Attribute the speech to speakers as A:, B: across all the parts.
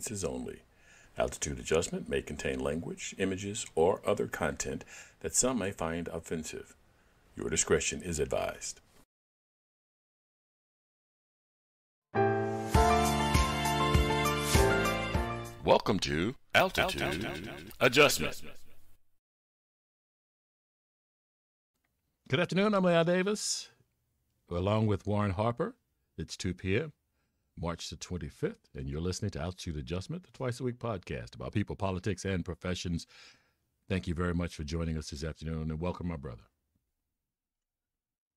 A: audiences only. Altitude adjustment may contain language, images, or other content that some may find offensive. Your discretion is advised. Welcome to Altitude, Altitude. Adjustment.
B: Good afternoon. I'm Leon Davis, along with Warren Harper. It's 2 p.m. March the 25th, and you're listening to Altitude Adjustment, the twice a week podcast about people, politics, and professions. Thank you very much for joining us this afternoon, and welcome, my brother.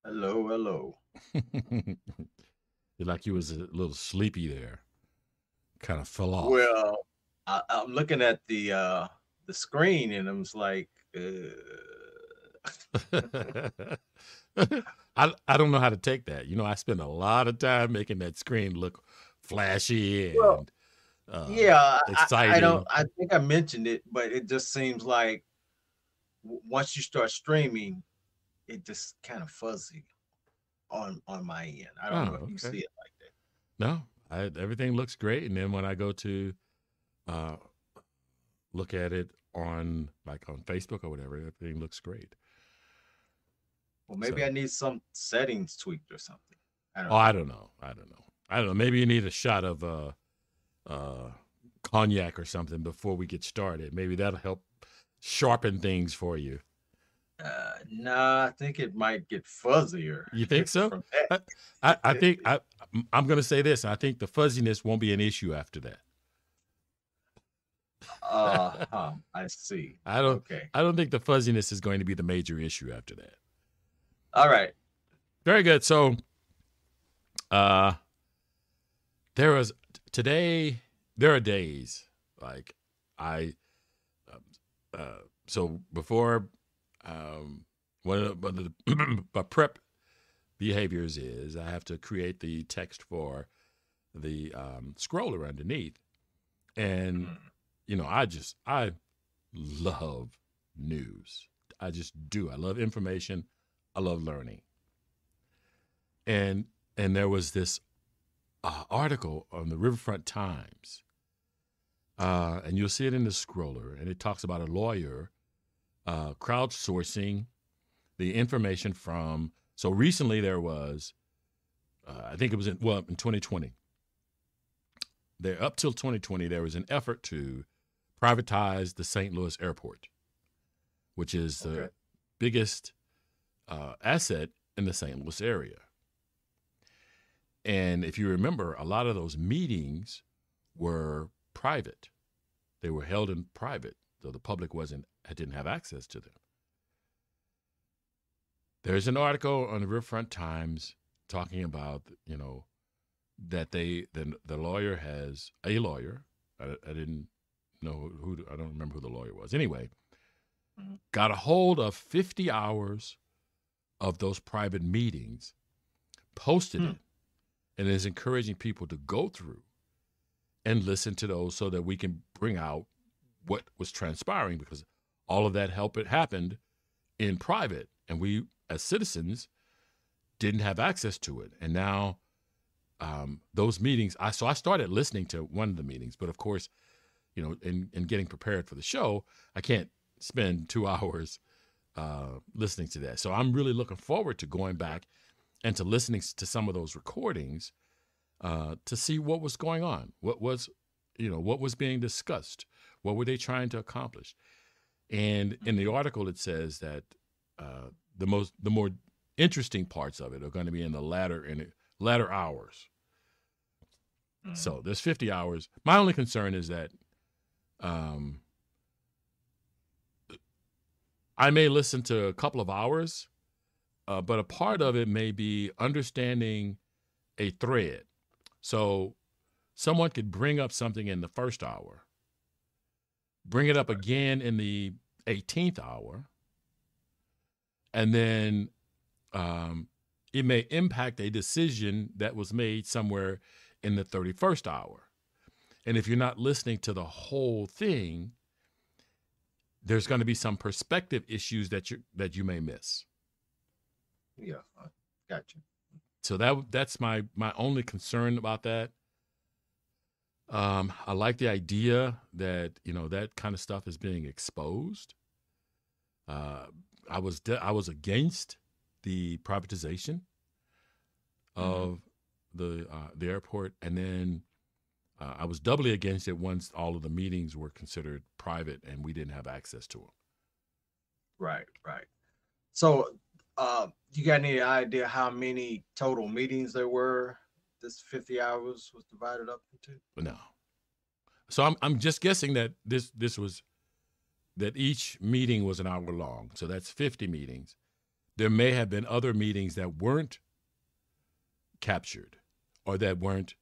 C: Hello, hello.
B: Like you was a little sleepy there. Kind of fell off.
C: Well, I, am looking at the uh the screen, and I'm like, uh...
B: I I don't know how to take that. You know, I spend a lot of time making that screen look flashy and well,
C: uh, yeah, exciting. I, I, don't. I think I mentioned it, but it just seems like once you start streaming, it just kind of fuzzy on on my end. I don't oh, know if okay. you see it like that.
B: No, I, everything looks great, and then when I go to uh, look at it on like on Facebook or whatever, everything looks great.
C: Well, maybe so, I need some settings tweaked or something.
B: I don't oh, know. I don't know. I don't know. I don't know. Maybe you need a shot of uh, uh, cognac or something before we get started. Maybe that'll help sharpen things for you.
C: Uh, nah, I think it might get fuzzier.
B: You think so? I, I, I, think I, I'm going to say this. I think the fuzziness won't be an issue after that.
C: Uh huh. I see.
B: I don't. Okay. I don't think the fuzziness is going to be the major issue after that.
C: All right.
B: Very good. So, uh, there was today. There are days like I. Uh, uh, so before, um, one of the, one of the prep behaviors is I have to create the text for the um, scroller underneath, and you know I just I love news. I just do. I love information. I love learning. And and there was this uh, article on the Riverfront Times, uh, and you'll see it in the scroller, and it talks about a lawyer uh, crowdsourcing the information from. So recently there was, uh, I think it was in well in 2020. There up till 2020 there was an effort to privatize the St. Louis airport, which is the okay. biggest uh, asset in the St. Louis area. And if you remember, a lot of those meetings were private. They were held in private, though the public wasn't didn't have access to them. There's an article on the Riverfront Times talking about, you know, that they the, the lawyer has a lawyer. I, I didn't know who I don't remember who the lawyer was. Anyway, mm-hmm. got a hold of 50 hours of those private meetings, posted hmm. it, and is encouraging people to go through and listen to those so that we can bring out what was transpiring because all of that help it happened in private and we as citizens didn't have access to it and now um, those meetings i so i started listening to one of the meetings but of course you know in, in getting prepared for the show i can't spend two hours uh, listening to that. So I'm really looking forward to going back and to listening to some of those recordings uh, to see what was going on, what was, you know, what was being discussed, what were they trying to accomplish. And in the article, it says that uh, the most, the more interesting parts of it are going to be in the latter in latter hours. Mm-hmm. So there's 50 hours. My only concern is that um, I may listen to a couple of hours, uh, but a part of it may be understanding a thread. So someone could bring up something in the first hour, bring it up again in the 18th hour, and then um, it may impact a decision that was made somewhere in the 31st hour. And if you're not listening to the whole thing, there's going to be some perspective issues that you that you may miss.
C: Yeah, I got you.
B: So that that's my my only concern about that. Um, I like the idea that you know that kind of stuff is being exposed. Uh, I was de- I was against the privatization mm-hmm. of the uh, the airport, and then uh, I was doubly against it once all of the meetings were considered private and we didn't have access to them.
C: Right, right. So, uh, you got any idea how many total meetings there were? This fifty hours was divided up into.
B: No. So I'm I'm just guessing that this this was that each meeting was an hour long. So that's 50 meetings. There may have been other meetings that weren't captured or that weren't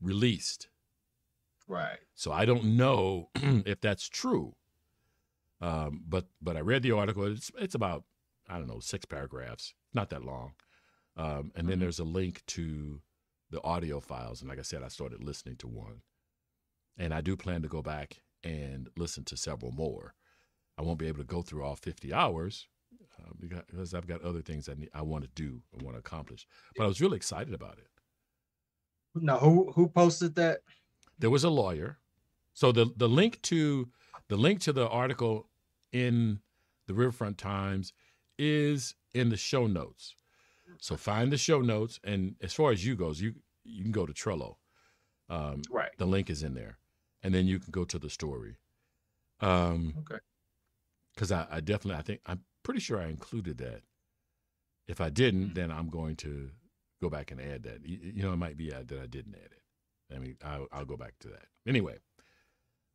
B: released.
C: Right.
B: So I don't know if that's true. Um, but but I read the article. It's it's about I don't know six paragraphs, not that long. Um, and then mm-hmm. there's a link to the audio files. And like I said, I started listening to one, and I do plan to go back and listen to several more. I won't be able to go through all 50 hours uh, because I've got other things I need, I want to do and want to accomplish. But I was really excited about it.
C: Now, who who posted that?
B: There was a lawyer. So the the link to the link to the article in the Riverfront Times is in the show notes. So find the show notes, and as far as you goes, you you can go to Trello.
C: Um, right.
B: The link is in there, and then you can go to the story. Um,
C: okay.
B: Because I, I definitely, I think I'm pretty sure I included that. If I didn't, mm-hmm. then I'm going to go back and add that. You, you know, it might be that I didn't add it. I mean, I'll, I'll go back to that anyway.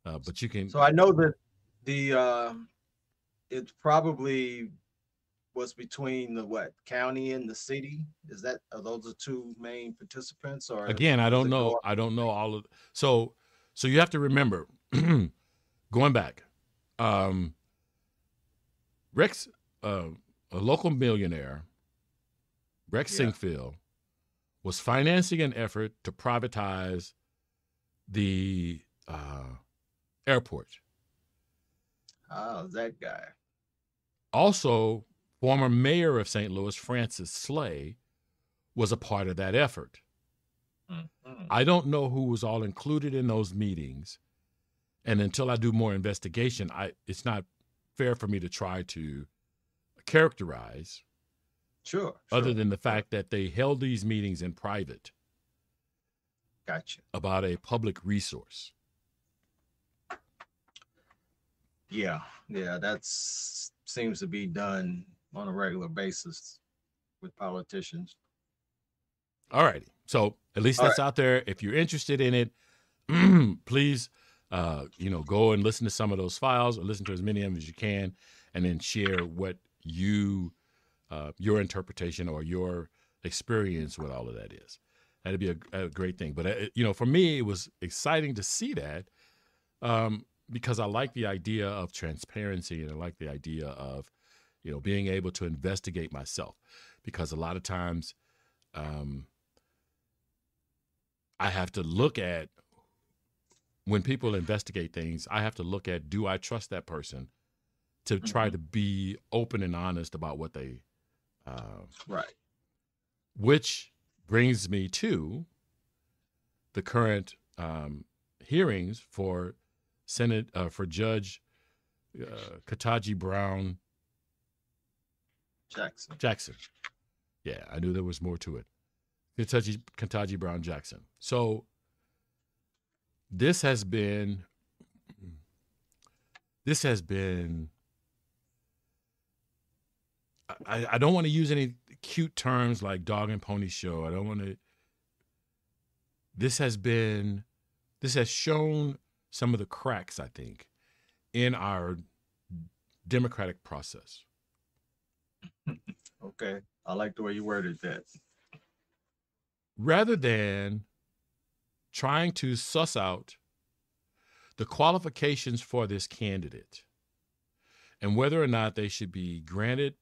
B: Uh, but you can.
C: So I know that the uh, it probably was between the what county and the city. Is that are those the two main participants? Or
B: again, I don't know. I don't know all of. So so you have to remember, going back, um, Rex, uh, a local millionaire, Rex yeah. Sinquefield, was financing an effort to privatize the uh, airport.
C: Oh, that guy.
B: Also, former mayor of St. Louis, Francis Slay, was a part of that effort. Mm-hmm. I don't know who was all included in those meetings. And until I do more investigation, I it's not fair for me to try to characterize.
C: Sure.
B: Other
C: sure.
B: than the fact that they held these meetings in private.
C: Gotcha.
B: About a public resource.
C: Yeah, yeah, that seems to be done on a regular basis with politicians.
B: All righty. So at least All that's right. out there. If you're interested in it, please, uh, you know, go and listen to some of those files or listen to as many of them as you can, and then share what you, uh, your interpretation or your experience with all of that is. That'd be a, a great thing. But uh, you know, for me, it was exciting to see that um, because I like the idea of transparency and I like the idea of, you know, being able to investigate myself. Because a lot of times, um, I have to look at when people investigate things, I have to look at do I trust that person to mm-hmm. try to be open and honest about what they uh,
C: right.
B: Which brings me to the current um, hearings for Senate uh, for Judge uh, Ketanji Brown
C: Jackson.
B: Jackson. Yeah, I knew there was more to it. Ketanji, Ketanji Brown Jackson. So this has been this has been I, I don't want to use any cute terms like dog and pony show. I don't want to this has been this has shown some of the cracks, I think, in our democratic process.
C: okay. I like the way you worded that
B: rather than trying to suss out the qualifications for this candidate and whether or not they should be granted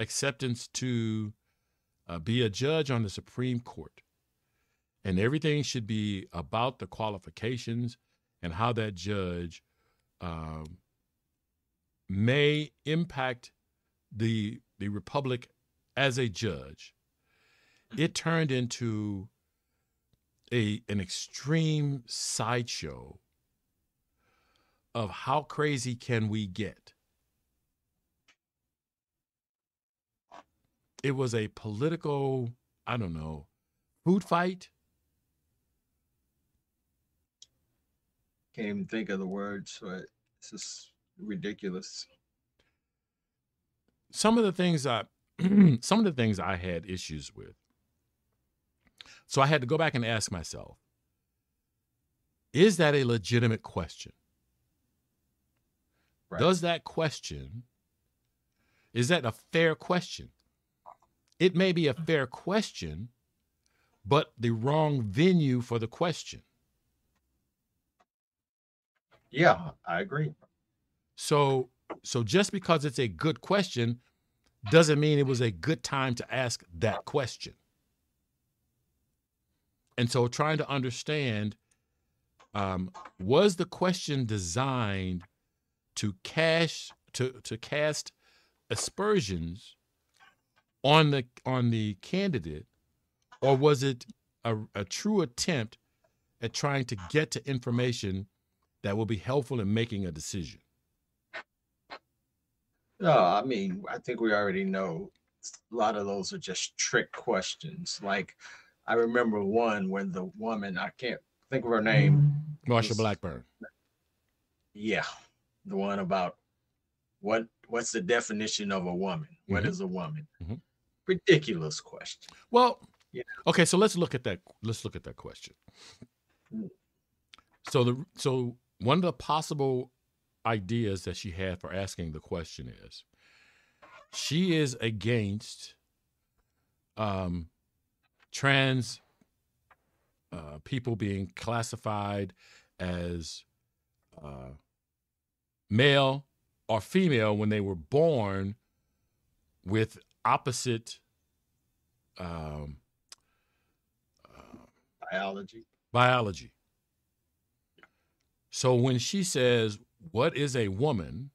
B: acceptance to uh, be a judge on the Supreme Court. And everything should be about the qualifications and how that judge um, may impact the the republic as a judge it turned into a an extreme sideshow of how crazy can we get. It was a political, I don't know, food fight.
C: Can't even think of the words, but it's just ridiculous.
B: Some of the things I some of the things I had issues with. So I had to go back and ask myself, is that a legitimate question? Right. Does that question, is that a fair question? It may be a fair question, but the wrong venue for the question.
C: Yeah, I agree.
B: So so just because it's a good question doesn't mean it was a good time to ask that question. And so trying to understand um, was the question designed to cash to to cast aspersions on the on the candidate or was it a, a true attempt at trying to get to information that will be helpful in making a decision
C: no i mean i think we already know a lot of those are just trick questions like i remember one when the woman i can't think of her name
B: marsha blackburn
C: yeah the one about what what's the definition of a woman? Mm-hmm. What is a woman? Mm-hmm. Ridiculous question.
B: Well, yeah. okay, so let's look at that. Let's look at that question. Mm. So the so one of the possible ideas that she had for asking the question is she is against um, trans uh, people being classified as uh, male or female when they were born with opposite um,
C: uh, biology.
B: Biology. So when she says, What is a woman?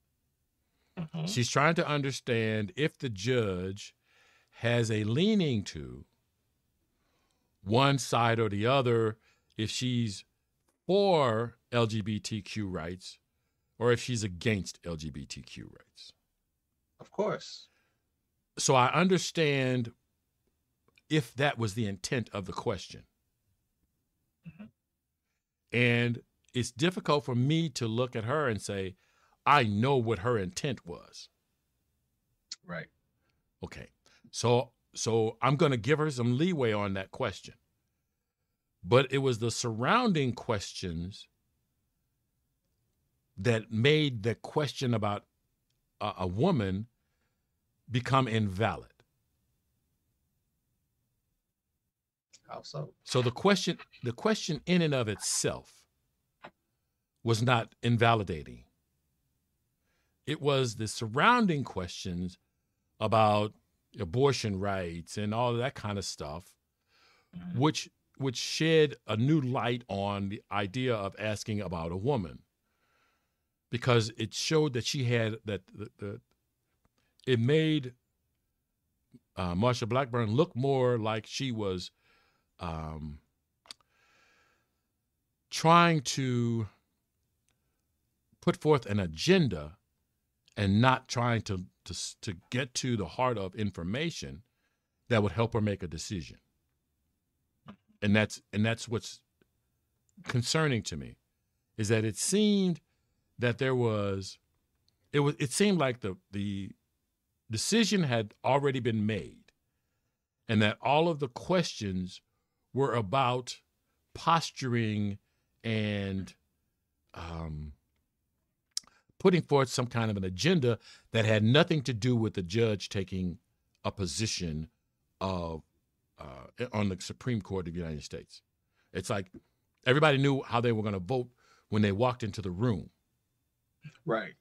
B: Mm-hmm. She's trying to understand if the judge has a leaning to one side or the other, if she's for LGBTQ rights or if she's against LGBTQ rights.
C: Of course.
B: So I understand if that was the intent of the question. Mm-hmm. And it's difficult for me to look at her and say, I know what her intent was.
C: Right.
B: Okay. So so I'm going to give her some leeway on that question. But it was the surrounding questions that made the question about a, a woman become invalid.
C: How so?
B: So the question, the question in and of itself, was not invalidating. It was the surrounding questions about abortion rights and all that kind of stuff, mm-hmm. which which shed a new light on the idea of asking about a woman because it showed that she had that the, the it made uh, Marsha Blackburn look more like she was um, trying to put forth an agenda and not trying to, to to get to the heart of information that would help her make a decision. And that's and that's what's concerning to me is that it seemed that there was it was it seemed like the the decision had already been made and that all of the questions were about posturing and um, putting forth some kind of an agenda that had nothing to do with the judge taking a position of uh, on the Supreme Court of the United States. It's like everybody knew how they were going to vote when they walked into the room.
C: Right.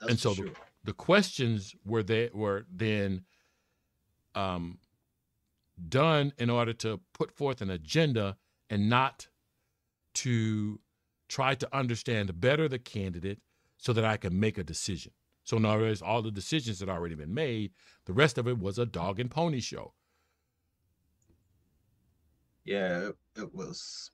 B: That's and so sure. the, the, questions were they were then um, done in order to put forth an agenda and not to try to understand better the candidate so that I can make a decision. So in other words, all the decisions had already been made. The rest of it was a dog and pony show.
C: Yeah, it was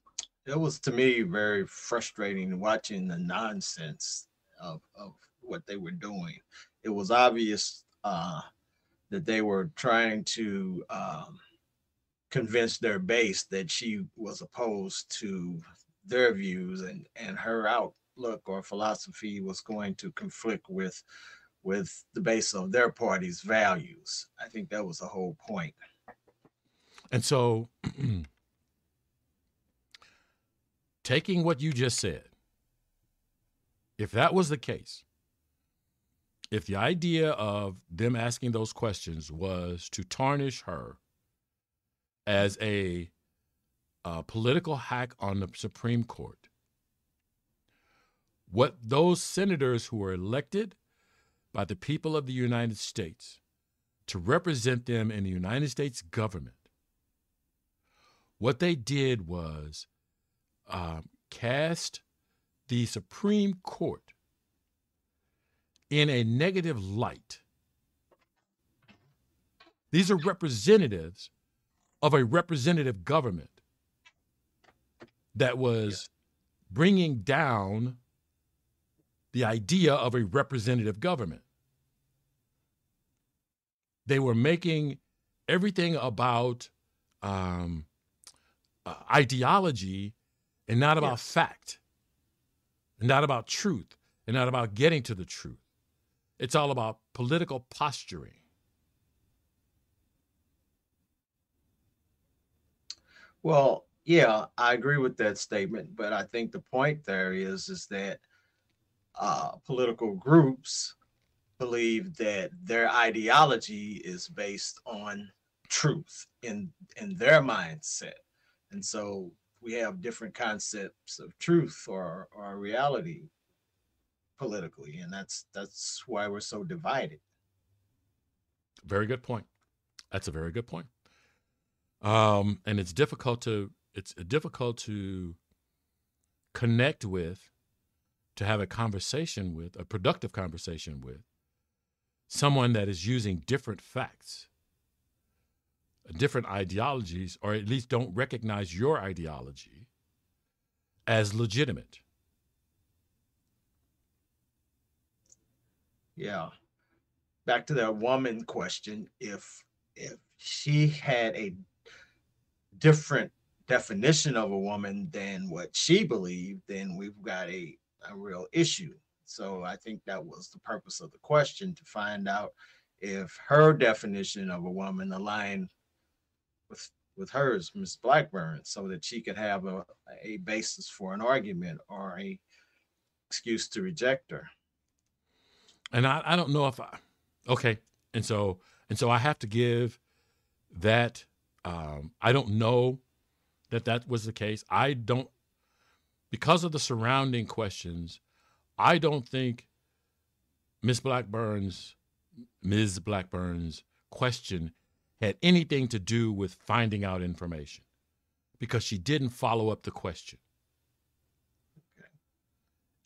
C: it was to me very frustrating watching the nonsense of, of what they were doing. It was obvious uh, that they were trying to um, convince their base that she was opposed to their views and, and her outlook or philosophy was going to conflict with with the base of their party's values. I think that was the whole point.
B: And so taking what you just said, if that was the case, if the idea of them asking those questions was to tarnish her as a, a, political hack on the Supreme Court, what those senators who were elected by the people of the United States to represent them in the United States government, what they did was uh, cast the Supreme Court in a negative light. These are representatives of a representative government that was bringing down the idea of a representative government. They were making everything about um, uh, ideology and not about yes. fact, and not about truth, and not about getting to the truth. It's all about political posturing.
C: Well, yeah, I agree with that statement, but I think the point there is is that uh, political groups believe that their ideology is based on truth in in their mindset, and so we have different concepts of truth or or reality politically, and that's that's why we're so divided.
B: Very good point. That's a very good point. Um, and it's difficult to it's difficult to connect with, to have a conversation with, a productive conversation with someone that is using different facts, different ideologies, or at least don't recognize your ideology as legitimate.
C: Yeah. Back to that woman question. If if she had a different definition of a woman than what she believed, then we've got a, a real issue. So I think that was the purpose of the question to find out if her definition of a woman aligned with with hers, Miss Blackburn, so that she could have a, a basis for an argument or a excuse to reject her
B: and I, I don't know if I okay and so and so I have to give that um, I don't know that that was the case I don't because of the surrounding questions I don't think Miss Blackburn's Ms. Blackburn's question had anything to do with finding out information because she didn't follow up the question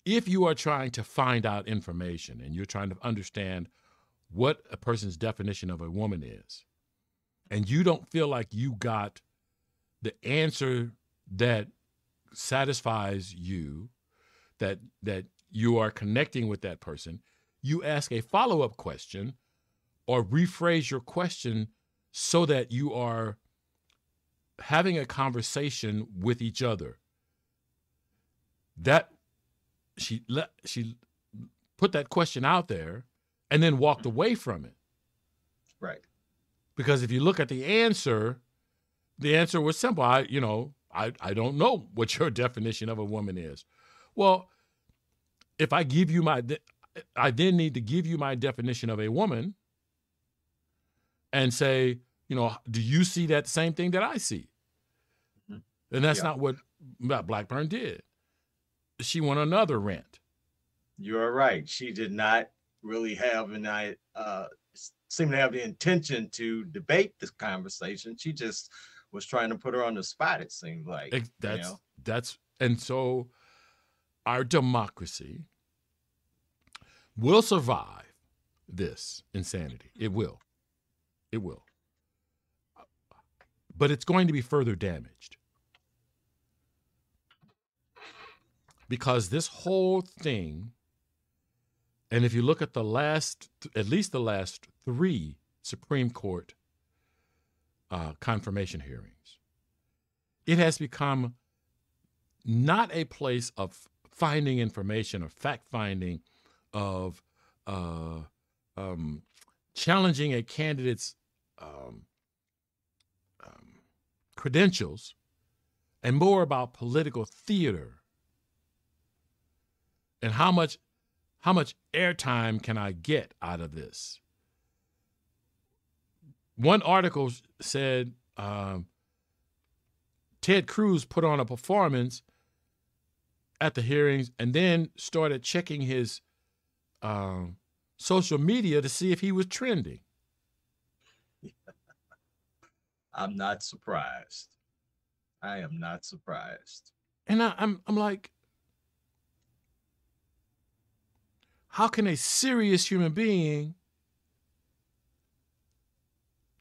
B: if you are trying to find out information and you're trying to understand what a person's definition of a woman is, and you don't feel like you got the answer that satisfies you, that that you are connecting with that person, you ask a follow-up question or rephrase your question so that you are having a conversation with each other. That she let she put that question out there and then walked away from it.
C: Right.
B: Because if you look at the answer, the answer was simple. I, you know, I, I don't know what your definition of a woman is. Well, if I give you my, I then need to give you my definition of a woman and say, you know, do you see that same thing that I see? Mm-hmm. And that's yeah. not what Blackburn did she went another rant.
C: You're right. She did not really have an I uh seem to have the intention to debate this conversation. She just was trying to put her on the spot, it seemed like.
B: That's you know? that's and so our democracy will survive this insanity. It will. It will. But it's going to be further damaged. Because this whole thing, and if you look at the last, at least the last three Supreme Court uh, confirmation hearings, it has become not a place of finding information or fact finding, of uh, um, challenging a candidate's um, um, credentials, and more about political theater and how much how much airtime can I get out of this? One article said um, Ted Cruz put on a performance at the hearings and then started checking his um, social media to see if he was trending.
C: I'm not surprised. I am not surprised.
B: And I, I'm I'm like, how can a serious human being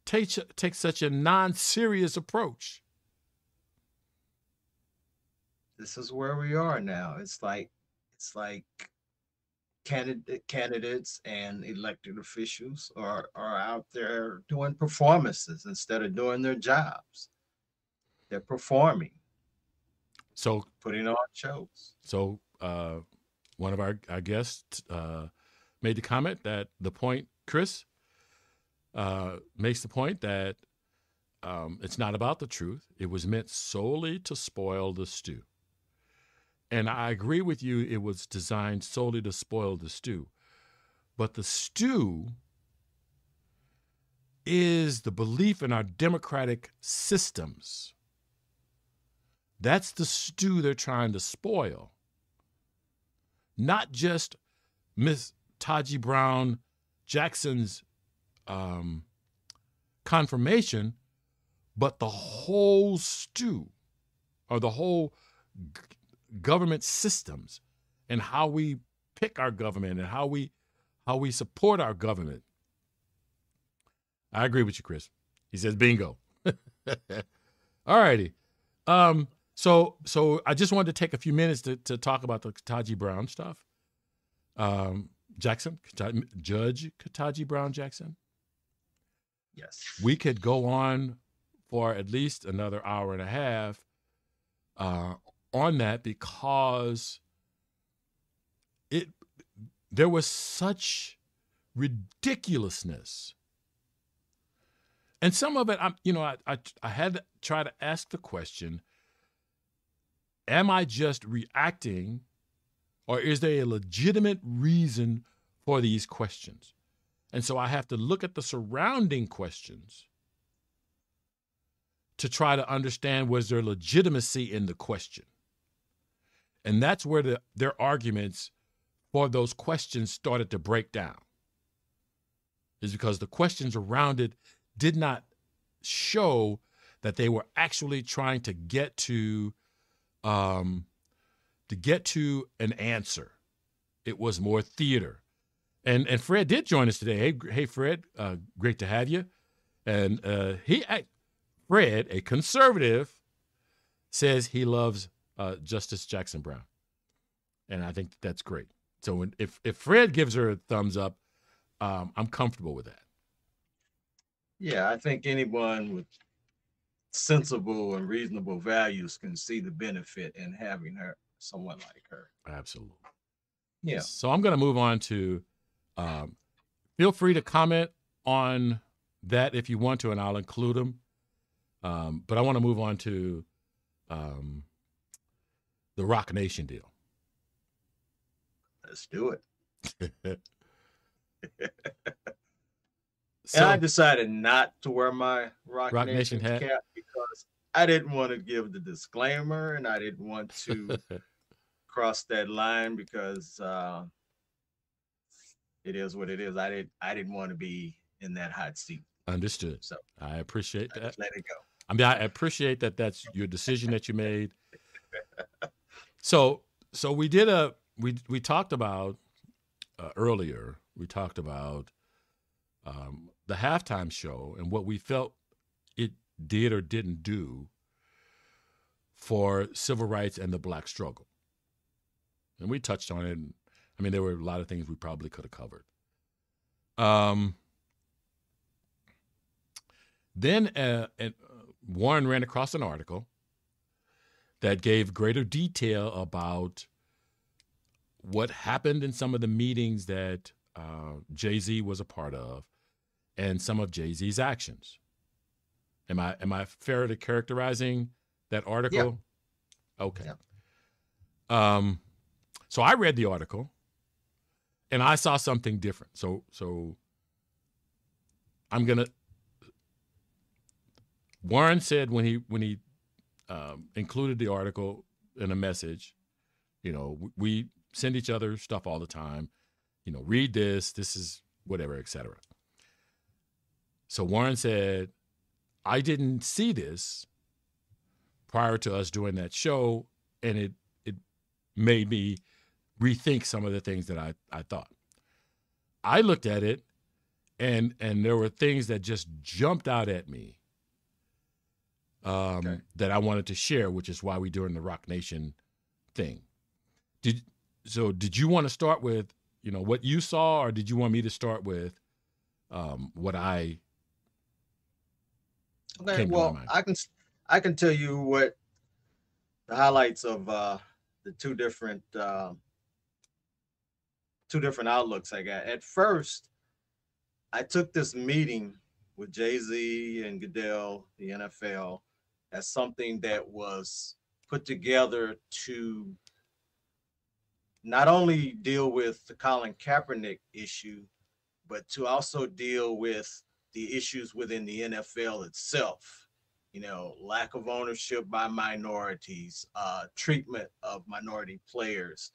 B: take take such a non-serious approach?
C: This is where we are now. It's like it's like candidate candidates and elected officials are are out there doing performances instead of doing their jobs. They're performing.
B: So
C: putting on shows.
B: So uh, one of our, our guests uh, made the comment that the point, Chris, uh, makes the point that um, it's not about the truth. It was meant solely to spoil the stew. And I agree with you, it was designed solely to spoil the stew. But the stew is the belief in our democratic systems. That's the stew they're trying to spoil. Not just Miss Taji Brown Jackson's um, confirmation, but the whole stew or the whole government systems and how we pick our government and how we how we support our government. I agree with you, Chris. He says bingo. All righty. Um, so so I just wanted to take a few minutes to, to talk about the Ketanji Brown stuff. Um, Jackson, Judge Ketanji Brown Jackson.
C: Yes.
B: We could go on for at least another hour and a half uh, on that because it there was such ridiculousness and some of it i'm you know i i, I had to try to ask the question am i just reacting or is there a legitimate reason for these questions and so i have to look at the surrounding questions to try to understand was there legitimacy in the question and that's where the, their arguments for those questions started to break down. Is because the questions around it did not show that they were actually trying to get to um, to get to an answer. It was more theater. And and Fred did join us today. Hey, hey Fred, uh, great to have you. And uh, he, Fred, a conservative, says he loves uh, Justice Jackson Brown, and I think that's great. So when, if if Fred gives her a thumbs up, um, I'm comfortable with that.
C: Yeah, I think anyone with sensible and reasonable values can see the benefit in having her someone like her.
B: Absolutely.
C: Yeah.
B: So I'm going to move on to. Um, feel free to comment on that if you want to, and I'll include them. Um, but I want to move on to um, the Roc Nation deal?
C: Let's do it. so, and I decided not to wear my Roc, Roc Nation, Nation cap because I didn't want to give the disclaimer and I didn't want to cross that line because uh, it is what it is. I didn't I didn't want to be in that hot seat.
B: Understood. So I appreciate I that.
C: Let it go.
B: I mean, I appreciate that. That's your decision that you made. So so we did a we we talked about uh, earlier. We talked about um, the halftime show and what we felt it did or didn't do for civil rights and the black struggle. and we touched on it. I mean, there were a lot of things we probably could have covered. Um, then uh, uh, Warren ran across an article that gave greater detail about what happened in some of the meetings that uh, Jay Z was a part of and some of Jay Z's actions. Am I am I fair to characterizing that article? Okay. Yeah. Um, so I read the article, and I saw something different. So so I'm gonna. Warren said when he when he um, included the article in a message, you know, we send each other stuff all the time. You know, read this. This is whatever, etc. So Warren said, I didn't see this prior to us doing that show, and it it made me rethink some of the things that I, I thought. I looked at it and and there were things that just jumped out at me um, okay. that I wanted to share, which is why we're doing the Roc Nation thing. Did so? Did you want to start with you know what you saw, or did you want me to start with um, what I?
C: Okay, well, I can I can tell you what the highlights of uh, the two different uh, two different outlooks I got. At first, I took this meeting with Jay Z and Goodell, the NFL, as something that was put together to not only deal with the Colin Kaepernick issue, but to also deal with the issues within the NFL itself. You know, lack of ownership by minorities, uh, treatment of minority players.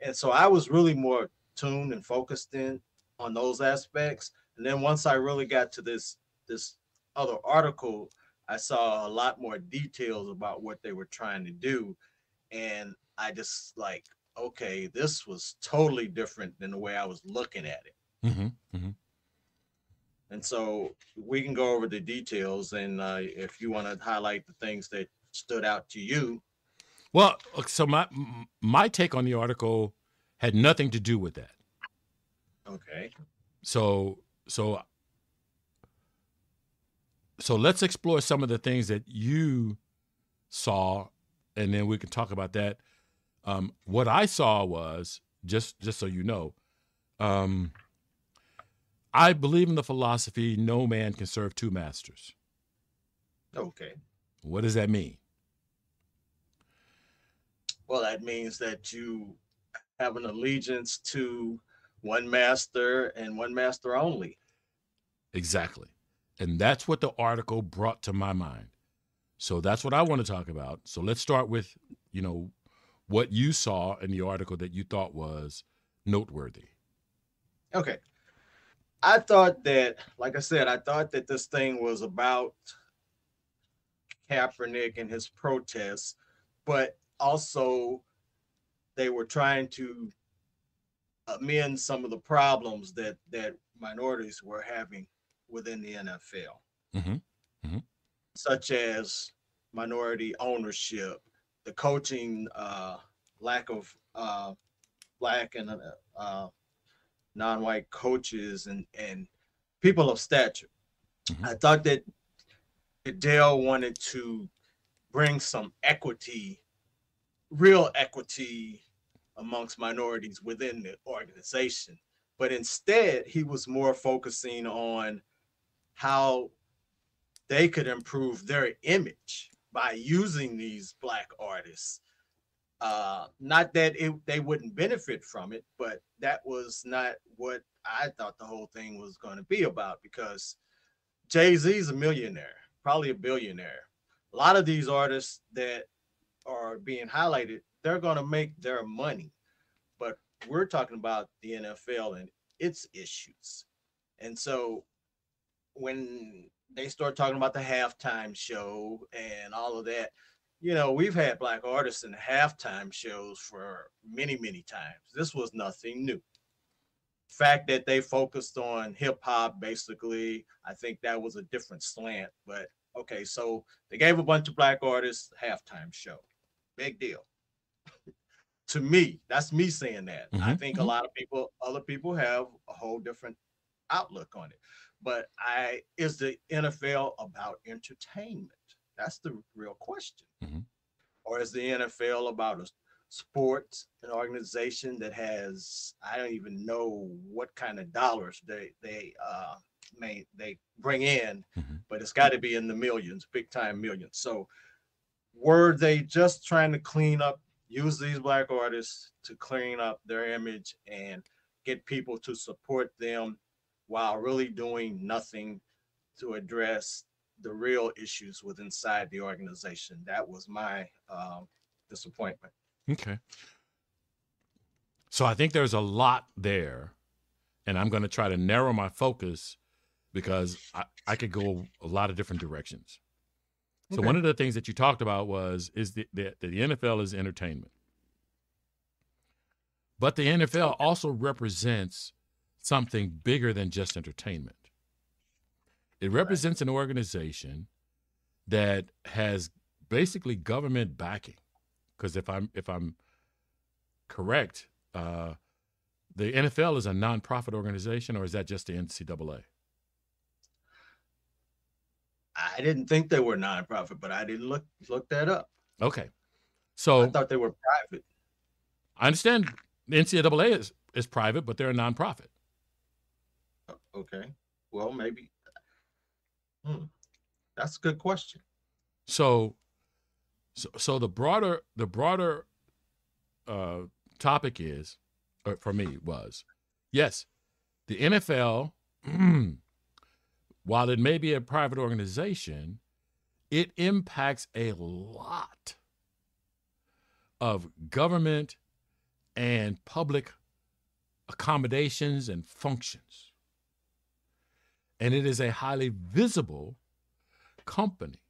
C: And so I was really more tuned and focused in on those aspects. And then once I really got to this this other article, I saw a lot more details about what they were trying to do. And I just like, okay, this was totally different than the way I was looking at it. Mm-hmm, mm-hmm. And so we can go over the details, and uh, if you want to highlight the things that stood out to you.
B: Well, so my my take on the article had nothing to do with that.
C: Okay.
B: So so so let's explore some of the things that you saw, and then we can talk about that. Um, what I saw was just just so you know, um, I believe in the philosophy no man can serve two masters.
C: Okay.
B: What does that mean?
C: Well, that means that you have an allegiance to one master and one master only.
B: Exactly. And that's what the article brought to my mind. So that's what I want to talk about. So let's start with, you know, what you saw in the article that you thought was noteworthy.
C: Okay. I thought that, like I said, I thought that this thing was about Kaepernick and his protests, but also they were trying to amend some of the problems that that minorities were having within the NFL, mm-hmm. Mm-hmm. such as minority ownership, the coaching uh, lack of uh, black and uh, uh non-white coaches and and people of stature. Mm-hmm. I thought that Goodell wanted to bring some equity, real equity amongst minorities within the organization. But instead, he was more focusing on how they could improve their image by using these black artists. Uh, not that it, they wouldn't benefit from it, but that was not what I thought the whole thing was going to be about because Jay Z's a millionaire, probably a billionaire. A lot of these artists that are being highlighted they're going to make their money. But we're talking about the NFL and its issues. And so when they start talking about the halftime show and all of that, you know, we've had black artists in halftime shows for many, many times. This was nothing new. Fact that they focused on hip hop, basically, I think that was a different slant. But okay, so they gave a bunch of black artists halftime show. Big deal to me, that's me saying that. Mm-hmm. I think a mm-hmm. lot of people, other people have a whole different outlook on it. But I is the NFL about entertainment? That's the real question. Mm-hmm. Or is the NFL about a sport, an organization that has I don't even know what kind of dollars they they uh may they bring in, mm-hmm. but it's got to be in the millions, big time millions. So were they just trying to clean up, use these black artists to clean up their image and get people to support them while really doing nothing to address the real issues with inside the organization. That was my um, disappointment.
B: Okay. So I think there's a lot there, and I'm going to try to narrow my focus because I, I could go a lot of different directions. So okay. one of the things that you talked about was is that the, the NFL is entertainment, but the NFL also represents something bigger than just entertainment. It represents an organization that has basically government backing. Because if I'm if I'm correct, uh, the NFL is a nonprofit organization, or is that just the NCAA?
C: I didn't think they were nonprofit, but I didn't look look that up.
B: Okay, so
C: I thought they were private.
B: I understand the NCAA is is private, but they're a nonprofit.
C: Okay, well maybe. Hmm. That's a good question.
B: So, so, so the broader the broader uh, topic is, for me, was yes, the NFL while it may be a private organization, it impacts a lot of government and public accommodations and functions. And it is a highly visible company.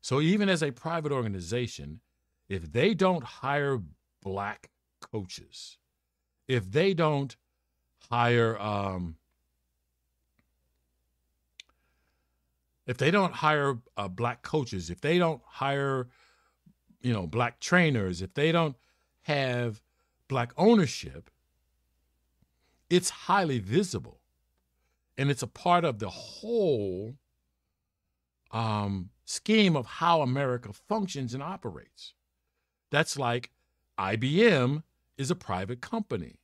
B: So even as a private organization, if they don't hire black coaches, if they don't hire um, if they don't hire uh, black coaches, if they don't hire, you know, black trainers, if they don't have black ownership, it's highly visible, and it's a part of the whole um, scheme of how America functions and operates. That's like IBM is a private company.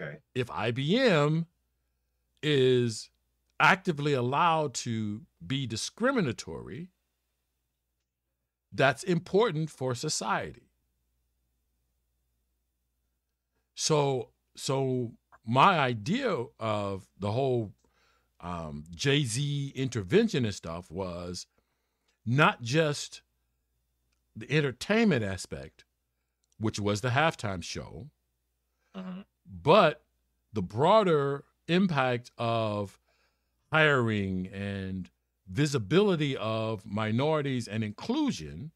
C: Okay.
B: If IBM is actively allowed to be discriminatory, that's important for society. So, so my idea of the whole um, Jay Z intervention and stuff was not just the entertainment aspect, which was the halftime show, uh-huh. but the broader impact of hiring and visibility of minorities and inclusion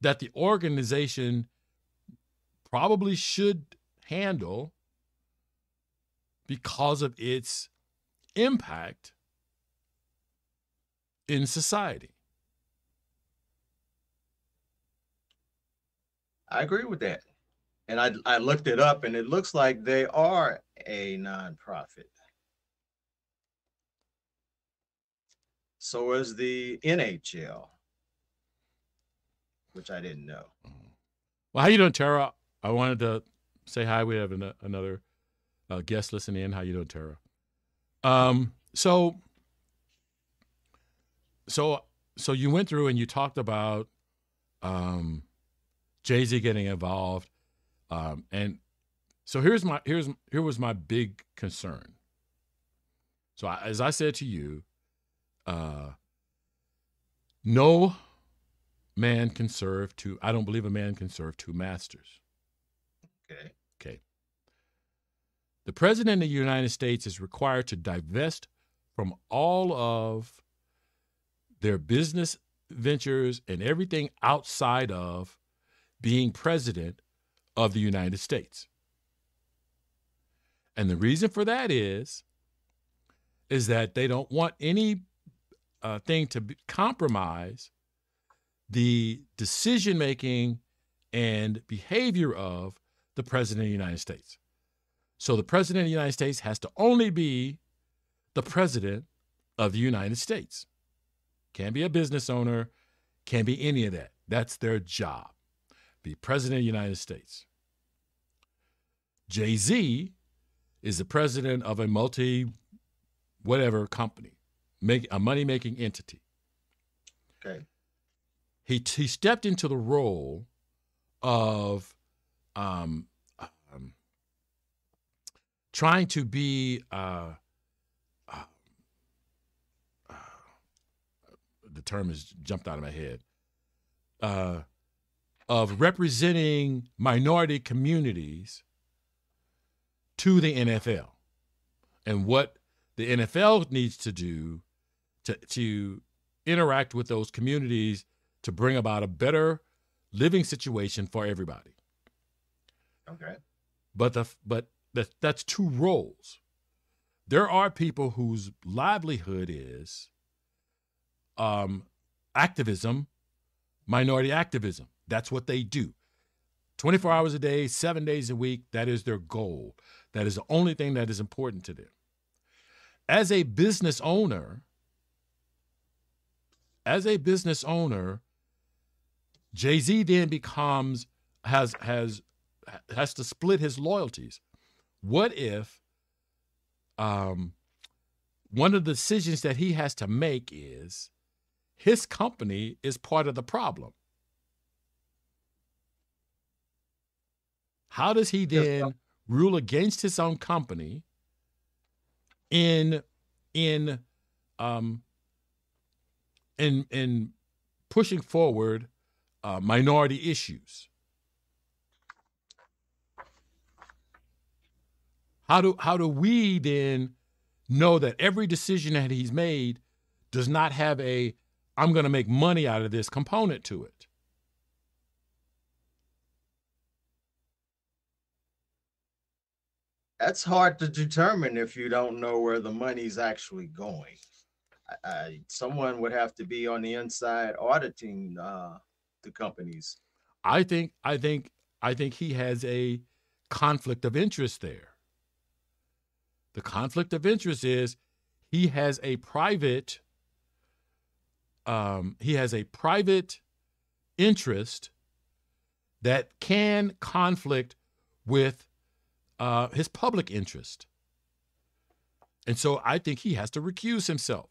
B: that the organization probably should handle because of its impact in society.
C: I agree with that. And I, I looked it up and it looks like they are a nonprofit. So is the NHL, which I didn't know. Mm-hmm.
B: Well, how you doing, Tara? I wanted to say hi. We have an, another uh, guest listening in. How you doing, Tara? Um, so, so, so you went through and you talked about um, Jay Z getting involved, um, and so here's my here's here was my big concern. So I, as I said to you, uh, no man can serve two. I don't believe a man can serve two masters.
C: Okay.
B: The president of the United States is required to divest from all of their business ventures and everything outside of being president of the United States. And the reason for that is is that they don't want any uh, thing to be, compromise the decision making and behavior of the President of the United States. So the President of the United States has to only be the President of the United States. Can't be a business owner, can't be any of that. That's their job. Be President of the United States. Jay Z is the president of a multi whatever company, make a money making entity.
C: Okay.
B: He, he stepped into the role of um, um, trying to be uh, uh, uh, the term has jumped out of my head uh, of representing minority communities to the NFL and what the NFL needs to do to, to interact with those communities to bring about a better living situation for everybody.
C: Okay.
B: But the but that that's two roles. There are people whose livelihood is um, activism, minority activism. That's what they do. 24 hours a day, seven days a week, that is their goal. That is the only thing that is important to them. As a business owner, as a business owner, Jay Z then becomes has has has to split his loyalties. What if um, one of the decisions that he has to make is his company is part of the problem? How does he then rule against his own company in in um in in pushing forward uh, minority issues? How do how do we then know that every decision that he's made does not have a I'm going to make money out of this component to it?
C: That's hard to determine if you don't know where the money's actually going. I, someone would have to be on the inside auditing uh, the companies.
B: I think I think I think he has a conflict of interest there. The conflict of interest is he has a private um, he has a private interest that can conflict with uh, his public interest. And so I think he has to recuse himself.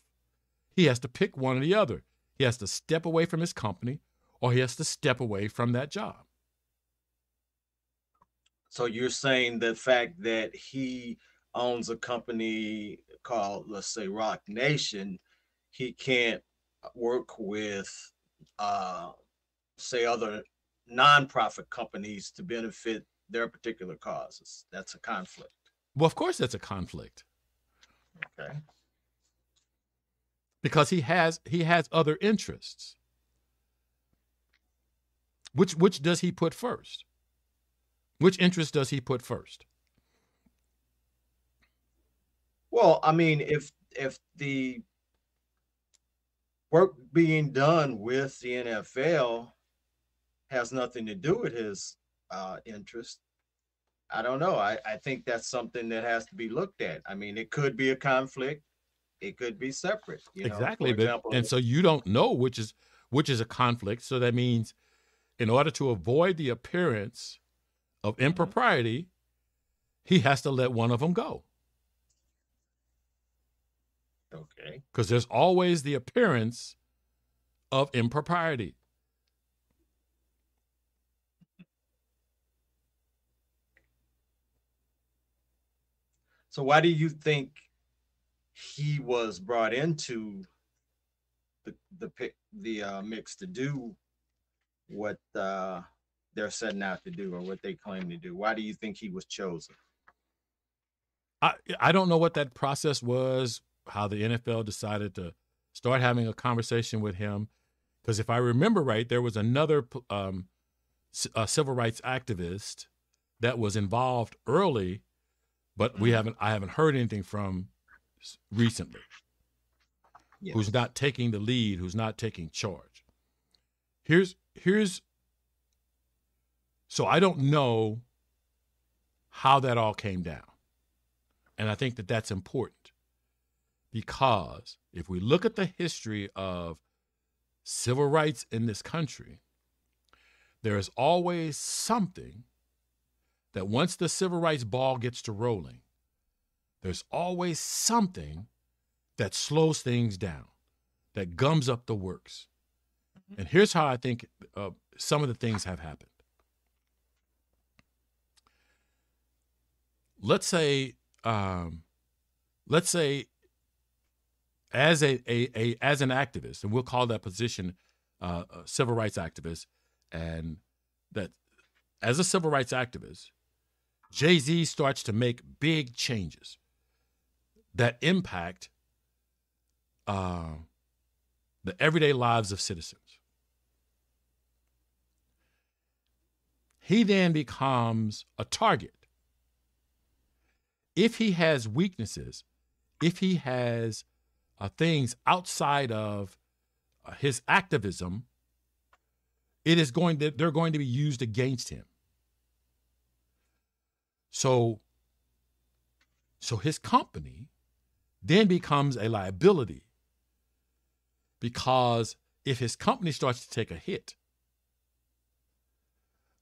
B: He has to pick one or the other. He has to step away from his company or he has to step away from that job.
C: So you're saying the fact that he owns a company called, let's say, Roc Nation, he can't work with, uh, say, other nonprofit companies to benefit their particular causes. That's a conflict.
B: Well, of course, that's a conflict.
C: Okay.
B: Because he has he has other interests. Which which does he put first? Which interest does he put first?
C: Well, I mean, if if the work being done with the NFL has nothing to do with his uh, interest, I don't know. I, I think that's something that has to be looked at. I mean, it could be a conflict. It could be separate.
B: exactly. Know, example, but, and so you don't know which is which is a conflict. So that means in order to avoid the appearance of mm-hmm. impropriety, he has to let one of them go.
C: Okay.
B: Because there's always the appearance of impropriety.
C: So why do you think he was brought into the the the uh, mix to do what uh, they're setting out to do or what they claim to do? Why do you think he was chosen?
B: I I don't know what that process was how the NFL decided to start having a conversation with him. Because if I remember right, there was another um, civil rights activist that was involved early, but we mm-hmm. haven't I haven't heard anything from recently. Yes. Who's not taking the lead? Who's not taking charge? here's here's so I don't know how that all came down. And I think that that's important because if we look at the history of civil rights in this country, there is always something that once the civil rights ball gets to rolling, there's always something that slows things down, that gums up the works. Mm-hmm. And here's how I think uh, some of the things have happened. Let's say, um, let's say, as a, a, a, as an activist, and we'll call that position uh, a civil rights activist, and that as a civil rights activist, Jay Z starts to make big changes that impact uh, the everyday lives of citizens. He then becomes a target. If he has weaknesses, if he has uh, things outside of uh, his activism, it is going to they're going to be used against him. So so his company then becomes a liability because if his company starts to take a hit,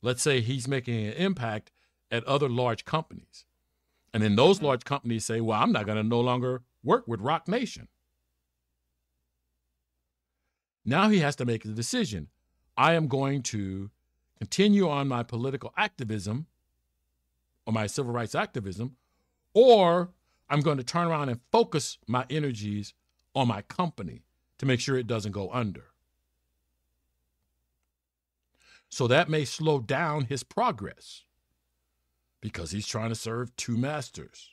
B: let's say he's making an impact at other large companies, and then those mm-hmm. large companies say, Well, I'm not going to no longer work with Roc Nation. Now he has to make a decision. I am going to continue on my political activism or my civil rights activism, or I'm going to turn around and focus my energies on my company to make sure it doesn't go under. So that may slow down his progress because he's trying to serve two masters,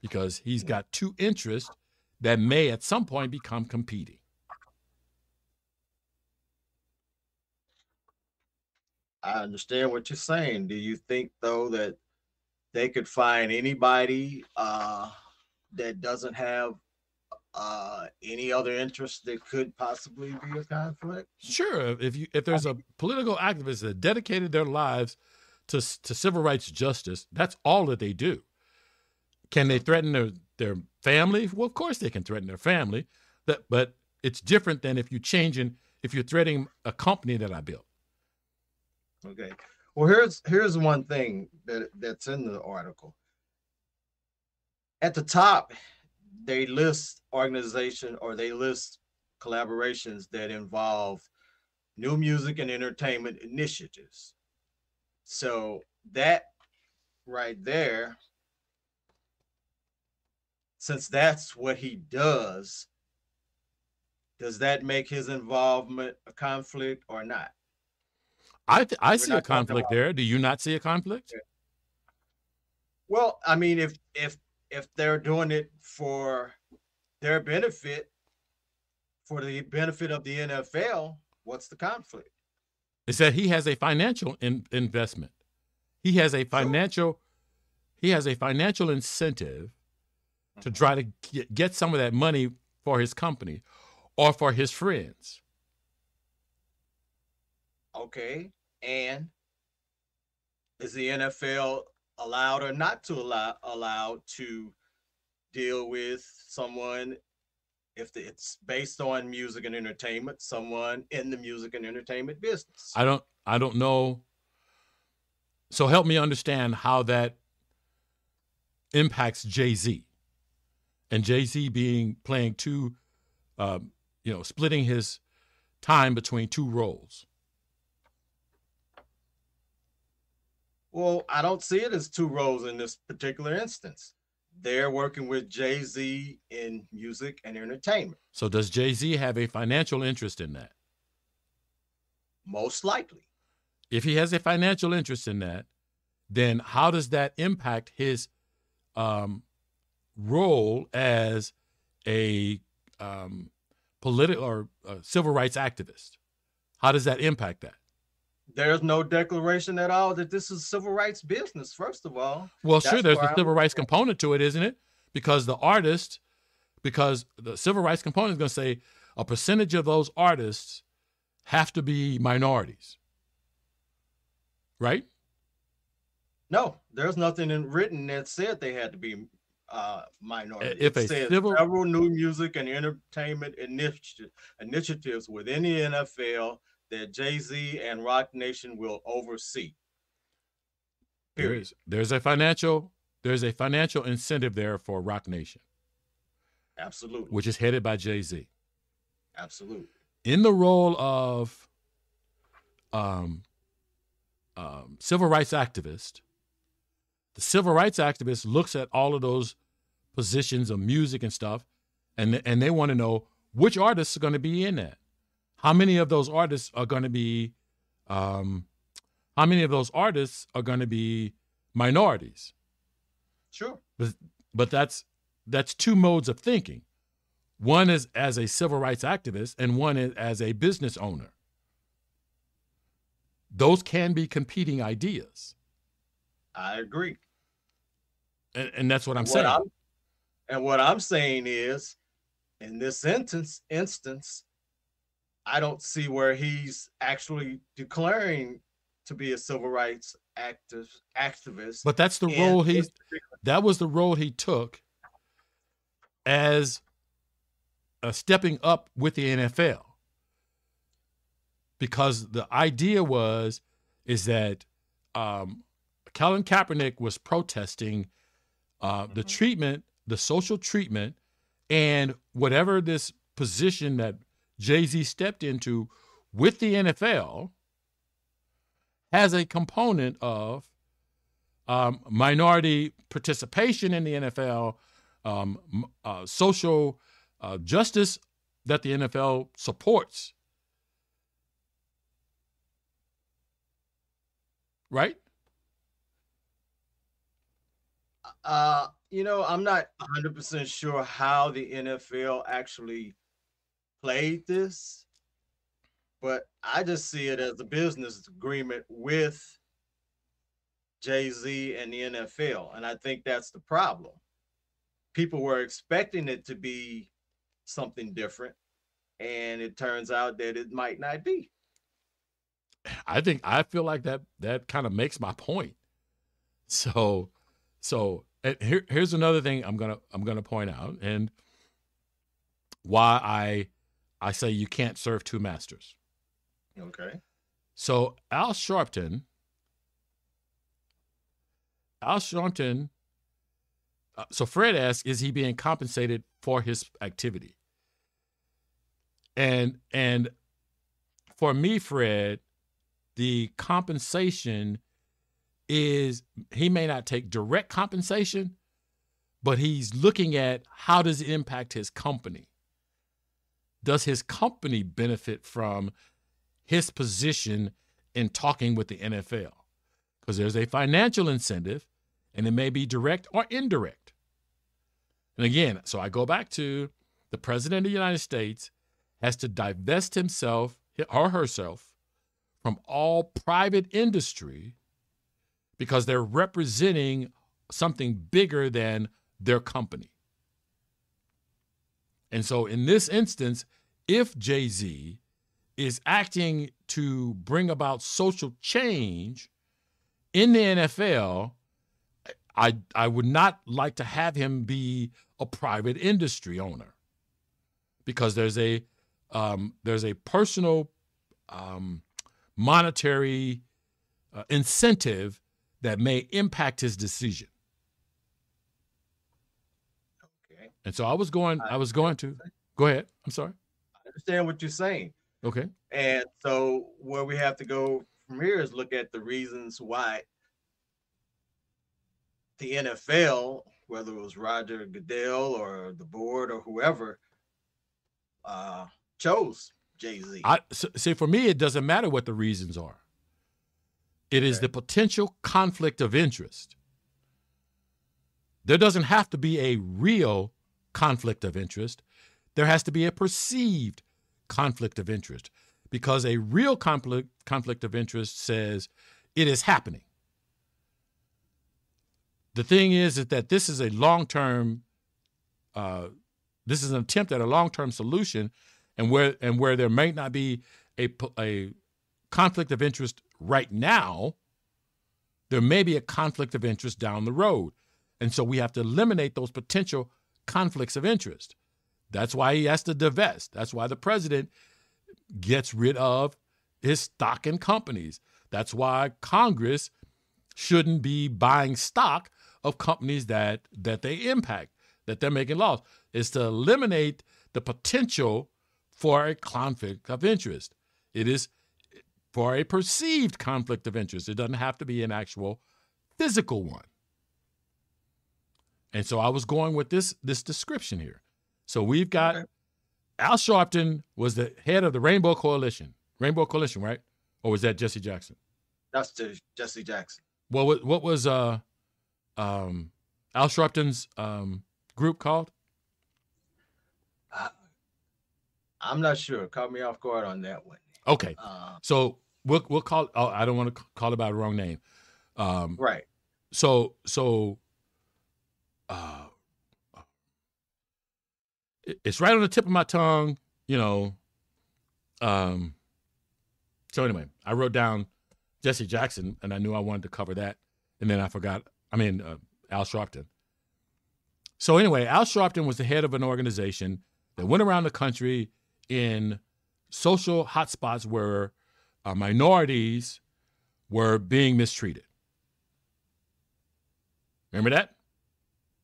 B: because he's got two interests that may at some point become competing.
C: I understand what you're saying. Do you think though that they could find anybody uh, that doesn't have uh, any other interest that could possibly be a conflict?
B: Sure. If you if there's a political activist that dedicated their lives to to civil rights justice, that's all that they do. Can they threaten their their family? Well, of course they can threaten their family. That, but it's different than if you're changing if you're threatening a company that I built.
C: Okay. Well, here's here's one thing that that's in the article. At the top, they list organization or they list collaborations that involve new music and entertainment initiatives. So that right there, since that's what he does, does that make his involvement a conflict or not?
B: I th- I see a conflict there. Do you not see a conflict?
C: Well, I mean, if if if they're doing it for their benefit, for the benefit of the NFL, what's the conflict?
B: Is that he has a financial in- investment. He has a financial sure. he has a financial incentive to mm-hmm. try to get, get some of that money for his company or for his friends.
C: Okay. And is the NFL allowed or not to allow allowed to deal with someone if it's based on music and entertainment, someone in the music and entertainment business?
B: I don't I don't know. So help me understand how that impacts Jay Z, and Jay Z being playing two, uh, you know, splitting his time between two roles.
C: Well, I don't see it as two roles in this particular instance. They're working with Jay Z in music and entertainment.
B: So, does Jay Z have a financial interest in that?
C: Most likely.
B: If he has a financial interest in that, then how does that impact his um, role as a um, political or civil rights activist? How does that impact that?
C: There's no declaration at all that this is civil rights business. First of all,
B: well, sure, there's a civil rights component to it, isn't it? Because the artist, because the civil rights component is going to say a percentage of those artists have to be minorities. Right?
C: No, there's nothing in written that said they had to be uh, minorities.
B: If a civil
C: several new music and entertainment initiative, initiatives within the NFL that Jay Z and Roc Nation will oversee.
B: Period. There is, there's a financial there's a financial incentive there for Roc Nation.
C: Absolutely.
B: Which is headed by Jay Z.
C: Absolutely.
B: In the role of um, um, civil rights activist, the civil rights activist looks at all of those positions of music and stuff, and and they want to know which artists are going to be in that. How many of those artists are going to be, um, how many of those artists are going to be minorities?
C: Sure.
B: But, but that's that's two modes of thinking. One is as a civil rights activist, and one is as a business owner. Those can be competing ideas.
C: I agree.
B: And, and that's what I'm what saying. I'm,
C: and what I'm saying is, in this instance, instance, I don't see where he's actually declaring to be a civil rights active activist.
B: But that's the role he that was the role he took as a stepping up with the NFL. Because the idea was is that um, Colin Kaepernick was protesting uh, mm-hmm. the treatment, the social treatment, and whatever this position that Jay Z stepped into with the NFL has a component of um, minority participation in the NFL, um, uh, social uh, justice that the NFL supports. Right?
C: Uh, you know, I'm not 100% sure how the NFL actually played this, but I just see it as a business agreement with Jay Z and the NFL. And I think that's the problem. People were expecting it to be something different, and it turns out that it might not be.
B: I think I feel like that that kind of makes my point. So so here, here's another thing I'm gonna I'm gonna point out, and why I I say you can't serve two masters.
C: Okay.
B: So Al Sharpton, Al Sharpton. Uh, so Fred asks, is he being compensated for his activity? And and for me, Fred, the compensation is he may not take direct compensation, but he's looking at how does it impact his company? Does his company benefit from his position in talking with the NFL? Because there's a financial incentive, and it may be direct or indirect. And again, so I go back to the president of the United States has to divest himself or herself from all private industry because they're representing something bigger than their company. And so in this instance, if Jay Z is acting to bring about social change in the NFL, I, I would not like to have him be a private industry owner because there's a um, there's a personal um, monetary uh, incentive that may impact his decision.
C: Okay.
B: And so I was going, I, was going to go ahead. I'm sorry.
C: I understand what you're saying.
B: Okay.
C: And so where we have to go from here is look at the reasons why the NFL, whether it was Roger Goodell or the board or whoever, uh, chose Jay Z.
B: I see. For me, it doesn't matter what the reasons are. It is okay. the potential conflict of interest. There doesn't have to be a real conflict of interest. There has to be a perceived conflict of interest because a real conflict conflict of interest says it is happening. The thing is, is that this is a long term. Uh, this is an attempt at a long term solution, and where and where there may not be a, a conflict of interest right now, there may be a conflict of interest down the road. And so we have to eliminate those potential conflicts of interest. That's why he has to divest. That's why the president gets rid of his stock in companies. That's why Congress shouldn't be buying stock of companies that that they impact, that they're making laws. Is to eliminate the potential for a conflict of interest. It is for a perceived conflict of interest. It doesn't have to be an actual physical one. And so I was going with this this description here. So we've got okay. Al Sharpton was the head of the Rainbow Coalition. Rainbow Coalition, right? Or was that Jesse Jackson?
C: That's Jesse Jackson.
B: What what was uh um Al Sharpton's um group called?
C: Uh, I'm not sure. Caught me off guard on that one.
B: Okay. Uh, so we'll we'll call. Oh, I don't want to call it by the wrong name.
C: Um, right.
B: So so. Uh, it's right on the tip of my tongue, you know. Um. So anyway, I wrote down Jesse Jackson, and I knew I wanted to cover that, and then I forgot. I mean, uh, Al Sharpton. So anyway, Al Sharpton was the head of an organization that went around the country in social hotspots where uh, minorities were being mistreated. Remember that?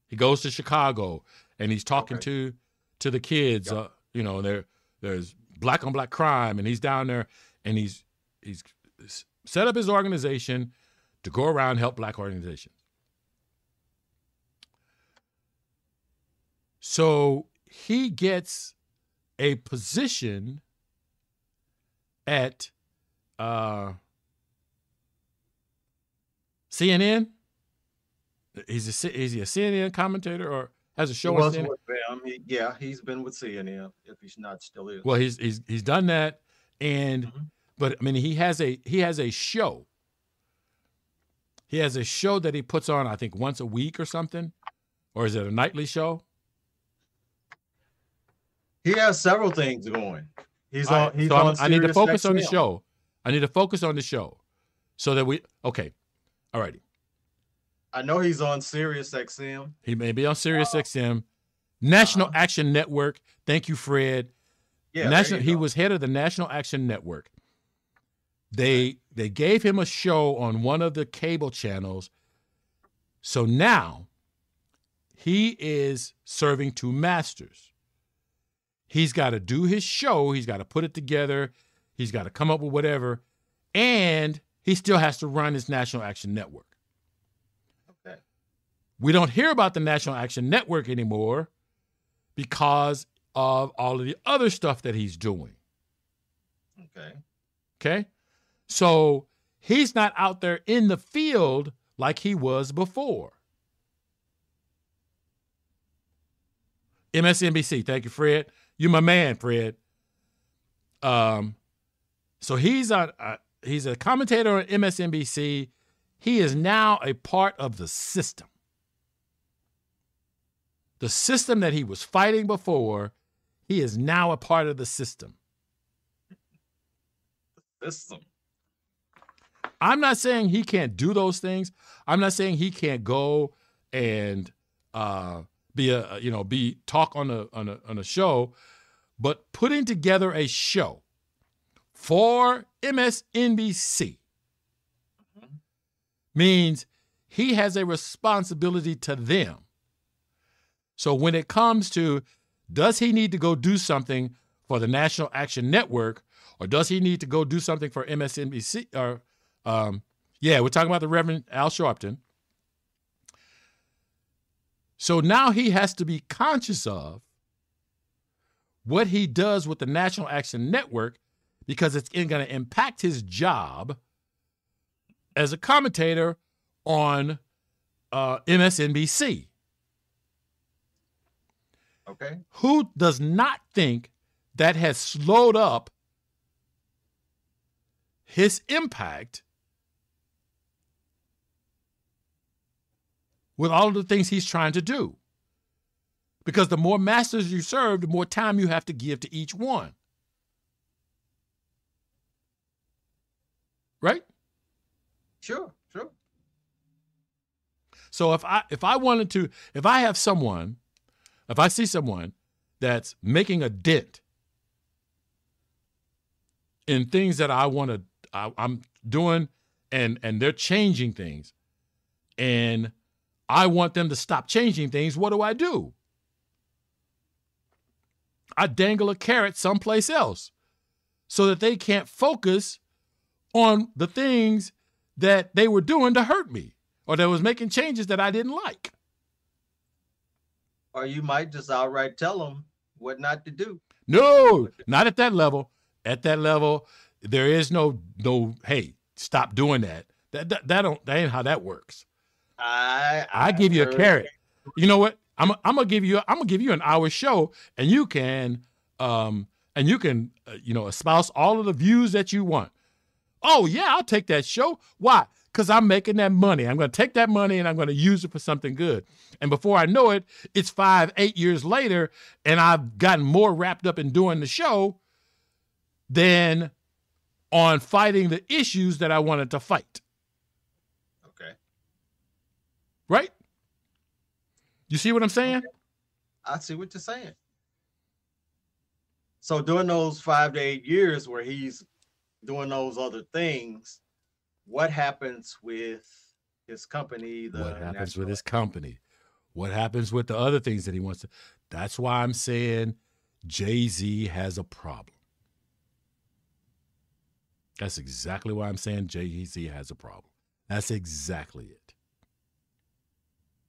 B: He goes to Chicago and he's talking okay. to to the kids. Yep. Uh, you know, there there's black on black crime, and he's down there and he's he's set up his organization to go around and help black organizations. So he gets a position at uh, CNN. He's a is he a CNN commentator or has a show
C: he on CNN? With them. He, yeah, he's been with CNN. If he's not still is.
B: Well, he's he's he's done that, and mm-hmm. but I mean he has a he has a show. He has a show that he puts on, I think, once a week or something, or is it a nightly show?
C: He has several things going. He's on. He's so
B: on I need to focus XM. on the show. I need to focus on the show, so that we okay. All righty.
C: I know he's on Sirius XM.
B: He may be on Sirius uh, XM. National uh-huh. Action Network. Thank you, Fred. Yeah, National. He was head of the National Action Network. They they gave him a show on one of the cable channels. So now he is serving two masters. He's got to do his show, he's got to put it together, he's got to come up with whatever, and he still has to run his National Action Network. We don't hear about the National Action Network anymore because of all of the other stuff that he's doing.
C: Okay.
B: Okay. So he's not out there in the field like he was before. MSNBC, thank you, Fred. You're my man, Fred. Um, so he's a uh, he's a commentator on MSNBC. He is now a part of the system. The system that he was fighting before, he is now a part of the system.
C: System.
B: I'm not saying he can't do those things. I'm not saying he can't go and uh, be a you know be talk on a on a on a show, but putting together a show for MSNBC mm-hmm. means he has a responsibility to them. So when it comes to does he need to go do something for the National Action Network or does he need to go do something for MSNBC or um, yeah, we're talking about the Reverend Al Sharpton. So now he has to be conscious of what he does with the National Action Network because it's going to impact his job as a commentator on uh, MSNBC.
C: Okay.
B: Who does not think that has slowed up his impact with all of the things he's trying to do. Because the more masters you serve, the more time you have to give to each one. Right?
C: Sure, sure.
B: So if I if I wanted to if I have someone if I see someone that's making a dent in things that I want to I'm doing and and they're changing things and I want them to stop changing things, what do I do? I dangle a carrot someplace else so that they can't focus on the things that they were doing to hurt me or that was making changes that I didn't like.
C: Or you might just outright tell them what not to do.
B: No, not at that level. At that level, there is no no. Hey, stop doing that. That that, that don't that ain't how that works.
C: I
B: I, I give you a carrot. You know what? I'm I'm gonna give you I'm gonna give you an hour show, and you can um and you can uh, you know espouse all of the views that you want. Oh yeah, I'll take that show. Why? Because I'm making that money. I'm gonna take that money and I'm gonna use it for something good. And before I know it, it's five, eight years later, and I've gotten more wrapped up in doing the show than on fighting the issues that I wanted to fight.
C: Okay.
B: Right? You see what I'm saying? Okay.
C: I see what you're saying. So during those five to eight years where he's doing those other things, what happens with his company?
B: what happens with his company? What happens with the other things that he wants to? That's why I'm saying Jay Z has a problem. That's exactly why I'm saying Jay Z has a problem. That's exactly it.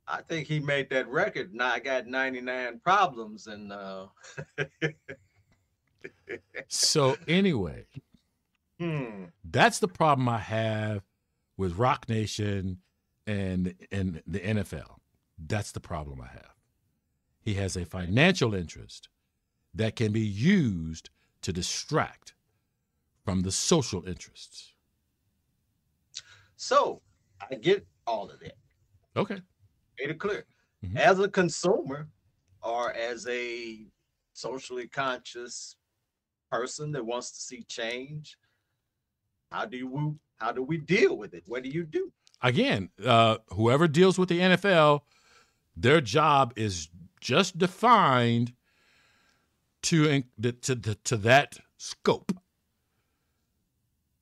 C: I think he made that record. Now I got 99 problems and uh
B: so anyway,
C: hmm.
B: that's the problem I have with Roc Nation and and the NFL. That's the problem I have. He has a financial interest that can be used to distract from the social interests.
C: So I get all of that.
B: Okay.
C: Made it clear. Mm-hmm. As a consumer or as a socially conscious person that wants to see change, how do you how do we deal with it? What do you do?
B: Again, uh, whoever deals with the NFL, their job is just defined to to to, to that scope.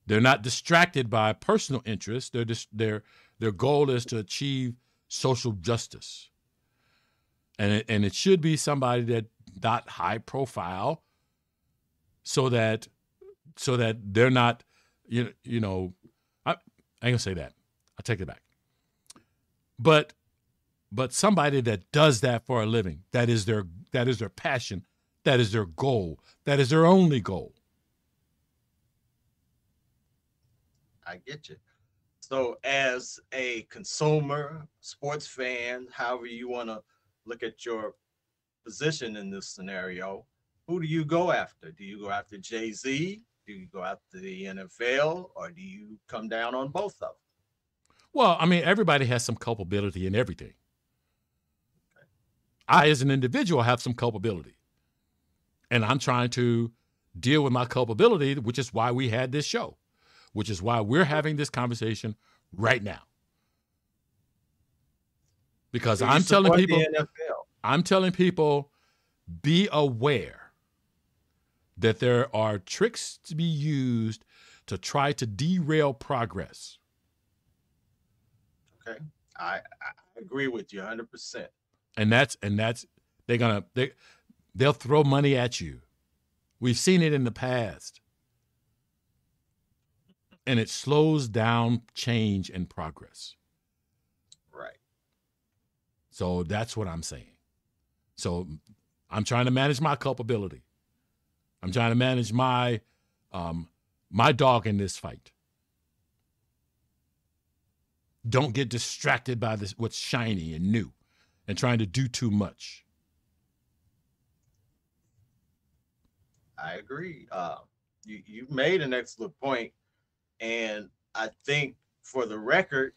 B: They're not distracted by personal interests. They're their their goal is to achieve social justice, and it, and it should be somebody that not high profile, so that so that they're not you you know I, I ain't gonna say that. I take it back. But but somebody that does that for a living, that is their that is their passion, that is their goal, that is their only goal.
C: I get you. So, as a consumer, sports fan, however you want to look at your position in this scenario, who do you go after? Do you go after Jay Z? Do you go after the NFL, or do you come down on both of them?
B: Well, I mean, everybody has some culpability in everything. Okay. I, as an individual, have some culpability, and I'm trying to deal with my culpability, which is why we had this show which is why we're having this conversation right now. Because I'm telling people, I'm telling people, be aware that there are tricks to be used to try to derail progress.
C: Okay, I, I agree with you 100. percent
B: And that's and that's they're gonna they they'll throw money at you. We've seen it in the past and it slows down change and progress.
C: Right.
B: So that's what I'm saying. So I'm trying to manage my culpability. I'm trying to manage my um, my dog in this fight. Don't get distracted by this what's shiny and new and trying to do too much.
C: I agree. Uh, you you made an excellent point and I think for the record,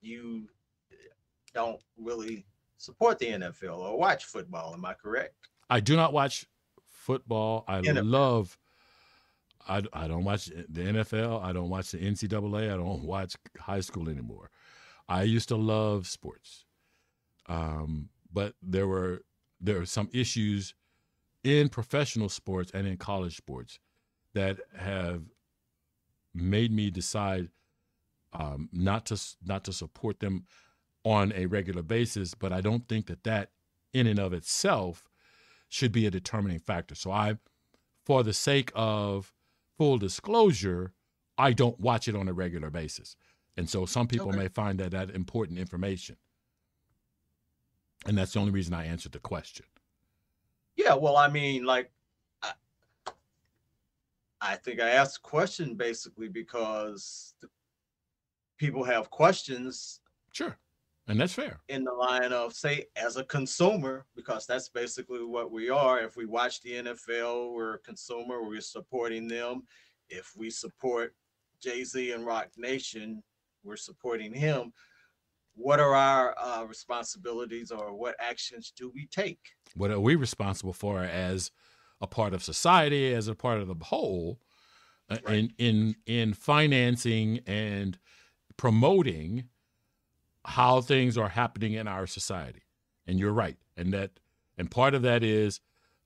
C: you don't really support the NFL or watch football. Am I correct?
B: I do not watch football. I NFL. love I, I don't watch the NFL. I don't watch the NCAA. I don't watch high school anymore. I used to love sports, um, but there were there are some issues in professional sports and in college sports that have made me decide um, not to not to support them on a regular basis. But I don't think that that in and of itself should be a determining factor. So I, for the sake of full disclosure, I don't watch it on a regular basis. And so some people okay. may find that that important information. And that's the only reason I answered the question.
C: Yeah, well, I mean, like, I, I think I asked the question basically because people have questions.
B: Sure. And that's fair.
C: In the line of, say, as a consumer, because that's basically what we are. If we watch the NFL, we're a consumer, we're supporting them. If we support Jay Z and Roc Nation, we're supporting him. What are our uh, responsibilities or what actions do we take?
B: What are we responsible for as a part of society, as a part of the whole, uh, right. in, in, in financing and promoting how things are happening in our society. And you're right. And that and part of that is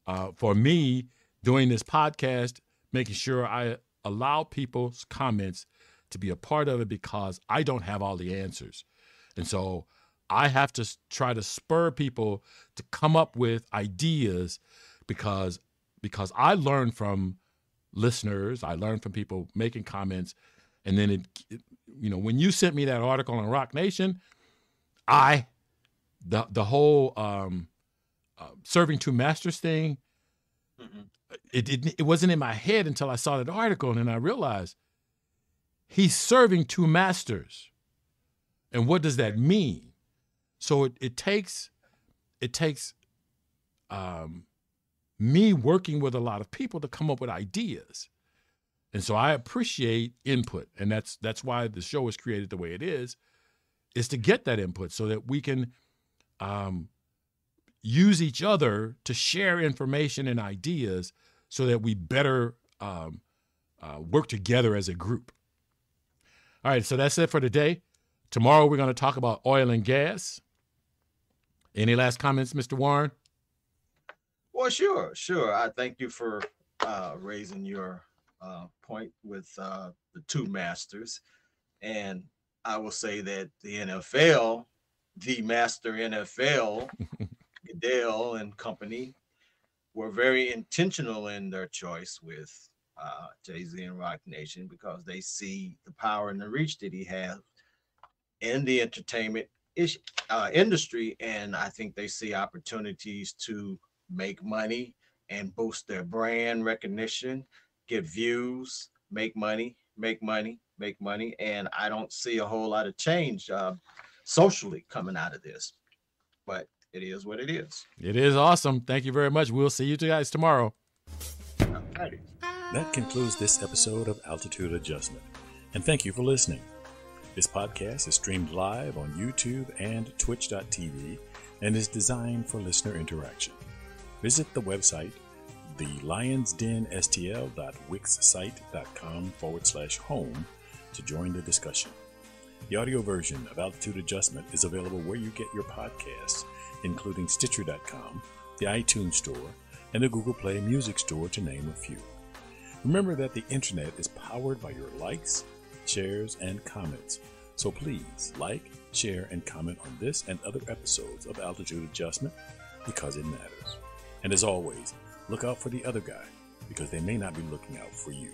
B: uh, for me doing this podcast, making sure I allow people's comments to be a part of it because I don't have all the answers. And so I have to try to spur people to come up with ideas because because I learn from listeners, I learn from people making comments and then it, it you know, when you sent me that article on Roc Nation, I the the whole um, uh, serving two masters thing. Mm-hmm. It, it it wasn't in my head until I saw that article, and then I realized he's serving two masters, and what does that mean? So it, it takes it takes um, me working with a lot of people to come up with ideas. And so I appreciate input, and that's that's why the show is created the way it is, is to get that input so that we can um, use each other to share information and ideas, so that we better um, uh, work together as a group. All right, so that's it for today. Tomorrow we're going to talk about oil and gas. Any last comments, Mr. Warren?
C: Well, sure, sure. I thank you for uh, raising your uh, point with uh, the two masters. And I will say that the NFL, the master NFL, Goodell and company, were very intentional in their choice with uh, Jay Z and Roc Nation because they see the power and the reach that he has in the entertainment ish, uh, industry. And I think they see opportunities to make money and boost their brand recognition get views, make money, make money, make money. And I don't see a whole lot of change uh, socially coming out of this. But it is what it is.
B: It is awesome. Thank you very much. We'll see you guys tomorrow.
A: That concludes this episode of Altitude Adjustment. And thank you for listening. This podcast is streamed live on YouTube and twitch.tv and is designed for listener interaction. Visit the website the lionsdenstl.wixsite.com forward slash home to join the discussion. The audio version of Altitude Adjustment is available where you get your podcasts, including Stitcher.com, the iTunes Store, and the Google Play Music Store, to name a few. Remember that the internet is powered by your likes, shares, and comments. So please like, share, and comment on this and other episodes of Altitude Adjustment because it matters. And as always, Look out for the other guy because they may not be looking out for you.